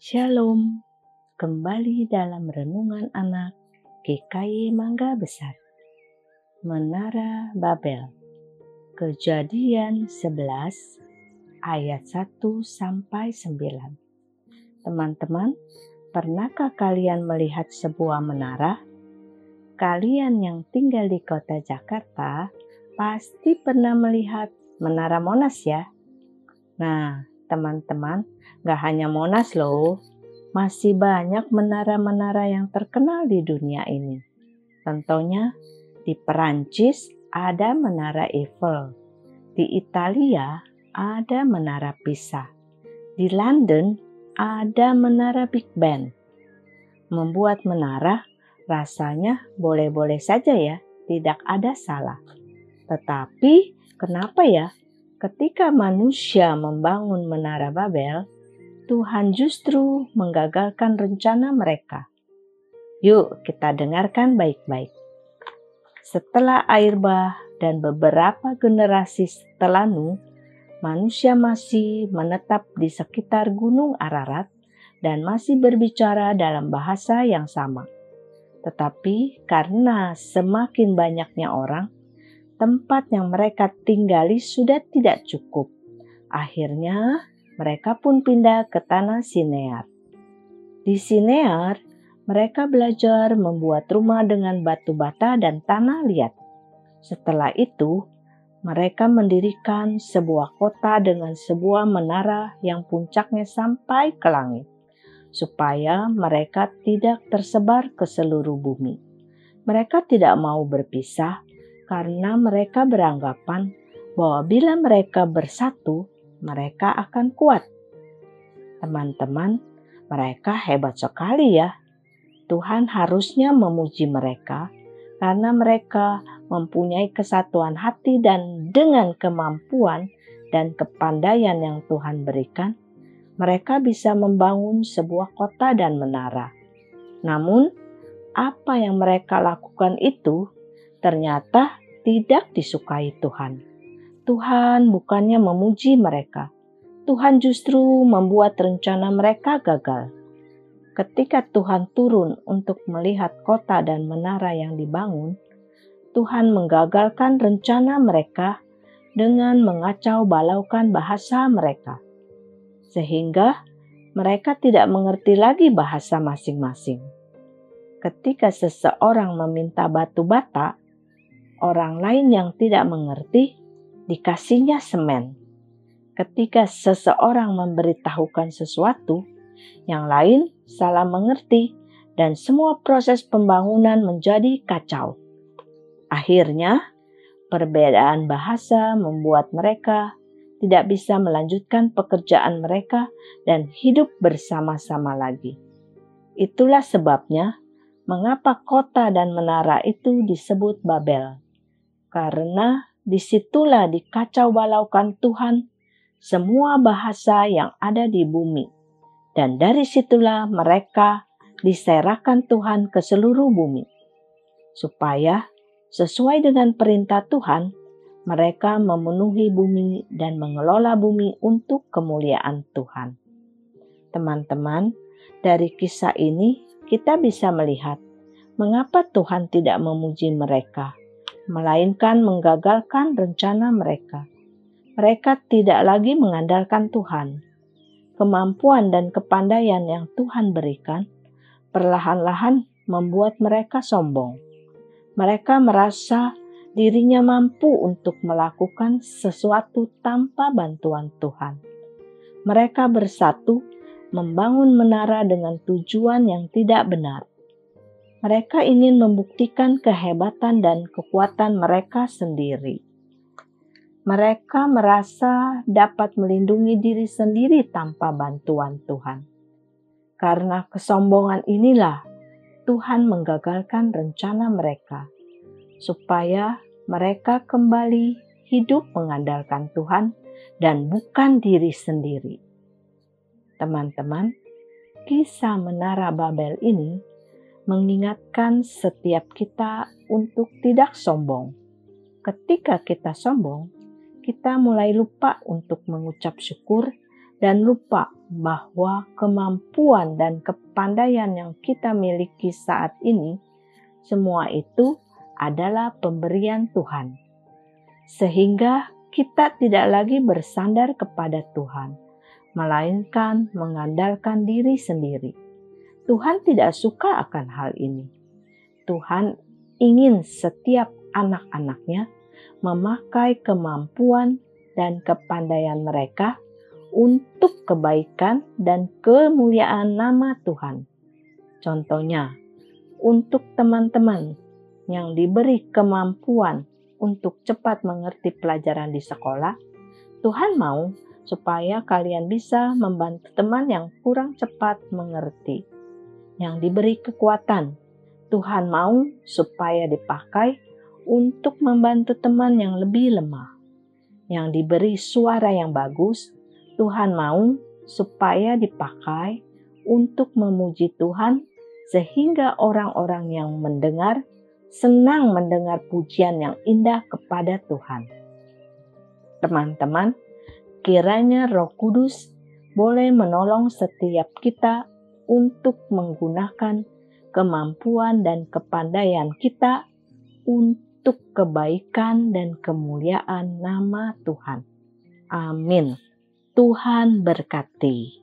Shalom, kembali dalam renungan anak GKI Mangga Besar. Menara Babel. Kejadian 11 ayat 1 sampai 9. Teman-teman, pernahkah kalian melihat sebuah menara? Kalian yang tinggal di kota Jakarta pasti pernah melihat Menara Monas ya. Nah, teman-teman, gak hanya Monas loh, masih banyak menara-menara yang terkenal di dunia ini. Contohnya, di Perancis ada Menara Eiffel, di Italia ada Menara Pisa, di London ada Menara Big Ben. Membuat menara rasanya boleh-boleh saja ya, tidak ada salah. Tetapi kenapa ya ketika manusia membangun menara Babel, Tuhan justru menggagalkan rencana mereka. Yuk kita dengarkan baik-baik. Setelah air bah dan beberapa generasi setelah Nuh, manusia masih menetap di sekitar Gunung Ararat dan masih berbicara dalam bahasa yang sama. Tetapi karena semakin banyaknya orang, tempat yang mereka tinggali sudah tidak cukup. Akhirnya, mereka pun pindah ke tanah Sinear. Di Sinear, mereka belajar membuat rumah dengan batu bata dan tanah liat. Setelah itu, mereka mendirikan sebuah kota dengan sebuah menara yang puncaknya sampai ke langit, supaya mereka tidak tersebar ke seluruh bumi. Mereka tidak mau berpisah, karena mereka beranggapan bahwa bila mereka bersatu, mereka akan kuat. Teman-teman, mereka hebat sekali ya. Tuhan harusnya memuji mereka karena mereka mempunyai kesatuan hati dan dengan kemampuan dan kepandaian yang Tuhan berikan, mereka bisa membangun sebuah kota dan menara. Namun, apa yang mereka lakukan itu ternyata tidak disukai Tuhan. Tuhan bukannya memuji mereka, Tuhan justru membuat rencana mereka gagal. Ketika Tuhan turun untuk melihat kota dan menara yang dibangun, Tuhan menggagalkan rencana mereka dengan mengacau balaukan bahasa mereka, sehingga mereka tidak mengerti lagi bahasa masing-masing. Ketika seseorang meminta batu bata, orang lain yang tidak mengerti dikasihnya semen. Ketika seseorang memberitahukan sesuatu, yang lain salah mengerti dan semua proses pembangunan menjadi kacau. Akhirnya, perbedaan bahasa membuat mereka tidak bisa melanjutkan pekerjaan mereka dan hidup bersama-sama lagi. Itulah sebabnya mengapa kota dan menara itu disebut Babel karena di situlah dikacau balaukan Tuhan semua bahasa yang ada di bumi. Dan dari situlah mereka diserahkan Tuhan ke seluruh bumi. Supaya sesuai dengan perintah Tuhan, mereka memenuhi bumi dan mengelola bumi untuk kemuliaan Tuhan. Teman-teman, dari kisah ini kita bisa melihat mengapa Tuhan tidak memuji mereka melainkan menggagalkan rencana mereka. Mereka tidak lagi mengandalkan Tuhan. Kemampuan dan kepandaian yang Tuhan berikan perlahan-lahan membuat mereka sombong. Mereka merasa dirinya mampu untuk melakukan sesuatu tanpa bantuan Tuhan. Mereka bersatu membangun menara dengan tujuan yang tidak benar mereka ingin membuktikan kehebatan dan kekuatan mereka sendiri. Mereka merasa dapat melindungi diri sendiri tanpa bantuan Tuhan. Karena kesombongan inilah Tuhan menggagalkan rencana mereka, supaya mereka kembali hidup mengandalkan Tuhan dan bukan diri sendiri. Teman-teman, kisah Menara Babel ini mengingatkan setiap kita untuk tidak sombong. Ketika kita sombong, kita mulai lupa untuk mengucap syukur dan lupa bahwa kemampuan dan kepandaian yang kita miliki saat ini, semua itu adalah pemberian Tuhan, sehingga kita tidak lagi bersandar kepada Tuhan, melainkan mengandalkan diri sendiri. Tuhan tidak suka akan hal ini. Tuhan ingin setiap anak-anaknya memakai kemampuan dan kepandaian mereka untuk kebaikan dan kemuliaan nama Tuhan. Contohnya, untuk teman-teman yang diberi kemampuan untuk cepat mengerti pelajaran di sekolah, Tuhan mau supaya kalian bisa membantu teman yang kurang cepat mengerti yang diberi kekuatan. Tuhan mau supaya dipakai untuk membantu teman yang lebih lemah. Yang diberi suara yang bagus, Tuhan mau supaya dipakai untuk memuji Tuhan sehingga orang-orang yang mendengar senang mendengar pujian yang indah kepada Tuhan. Teman-teman, kiranya Roh Kudus boleh menolong setiap kita untuk menggunakan kemampuan dan kepandaian kita untuk kebaikan dan kemuliaan nama Tuhan. Amin. Tuhan berkati.